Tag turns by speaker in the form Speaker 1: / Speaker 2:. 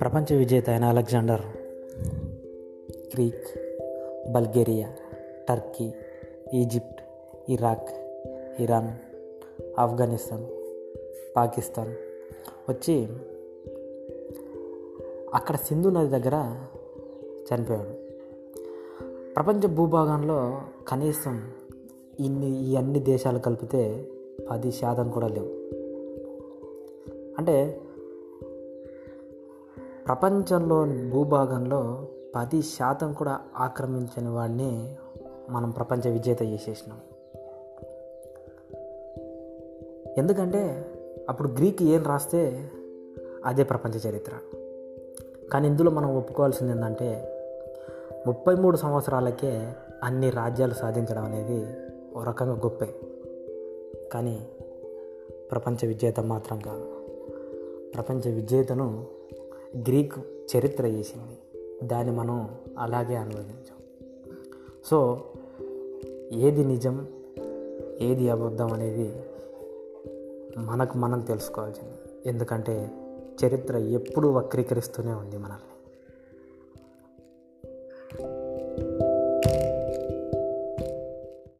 Speaker 1: ప్రపంచ విజేత అయిన Alexander Greek Bulgaria Turkey Egypt Iraq Iran Afghanistan Pakistan వచ్చి అక్కడ సింధు నది దగ్గర చనిపోయాడు. ప్రపంచ భూభాగంలో కనీసం ఇన్ని ఈ అన్ని దేశాలు కలిపితే పది శాతం కూడా లేవు. అంటే ప్రపంచంలో భూభాగంలో పది శాతం కూడా ఆక్రమించని వాడిని మనం ప్రపంచ విజేత చేసేసినాం. ఎందుకంటే అప్పుడు గ్రీక్ ఏం రాస్తే అదే ప్రపంచ చరిత్ర. కానీ ఇందులో మనం ఒప్పుకోవాల్సింది ఏంటంటే ముప్పై మూడు సంవత్సరాలకే అన్ని రాజ్యాలు సాధించడం అనేది ఒక రకంగా గొప్పే. కానీ ప్రపంచ విజేత మాత్రం కాదు. ప్రపంచ విజేతను గ్రీక్ చరిత్ర చేసింది. దాన్ని మనం అలాగే అనువదించాం. సో ఏది నిజం ఏది అబద్ధం అనేది మనకు మనం తెలుసుకోవాల్సింది. ఎందుకంటే చరిత్ర ఎప్పుడూ వక్రీకరిస్తూనే ఉంది మనల్ని.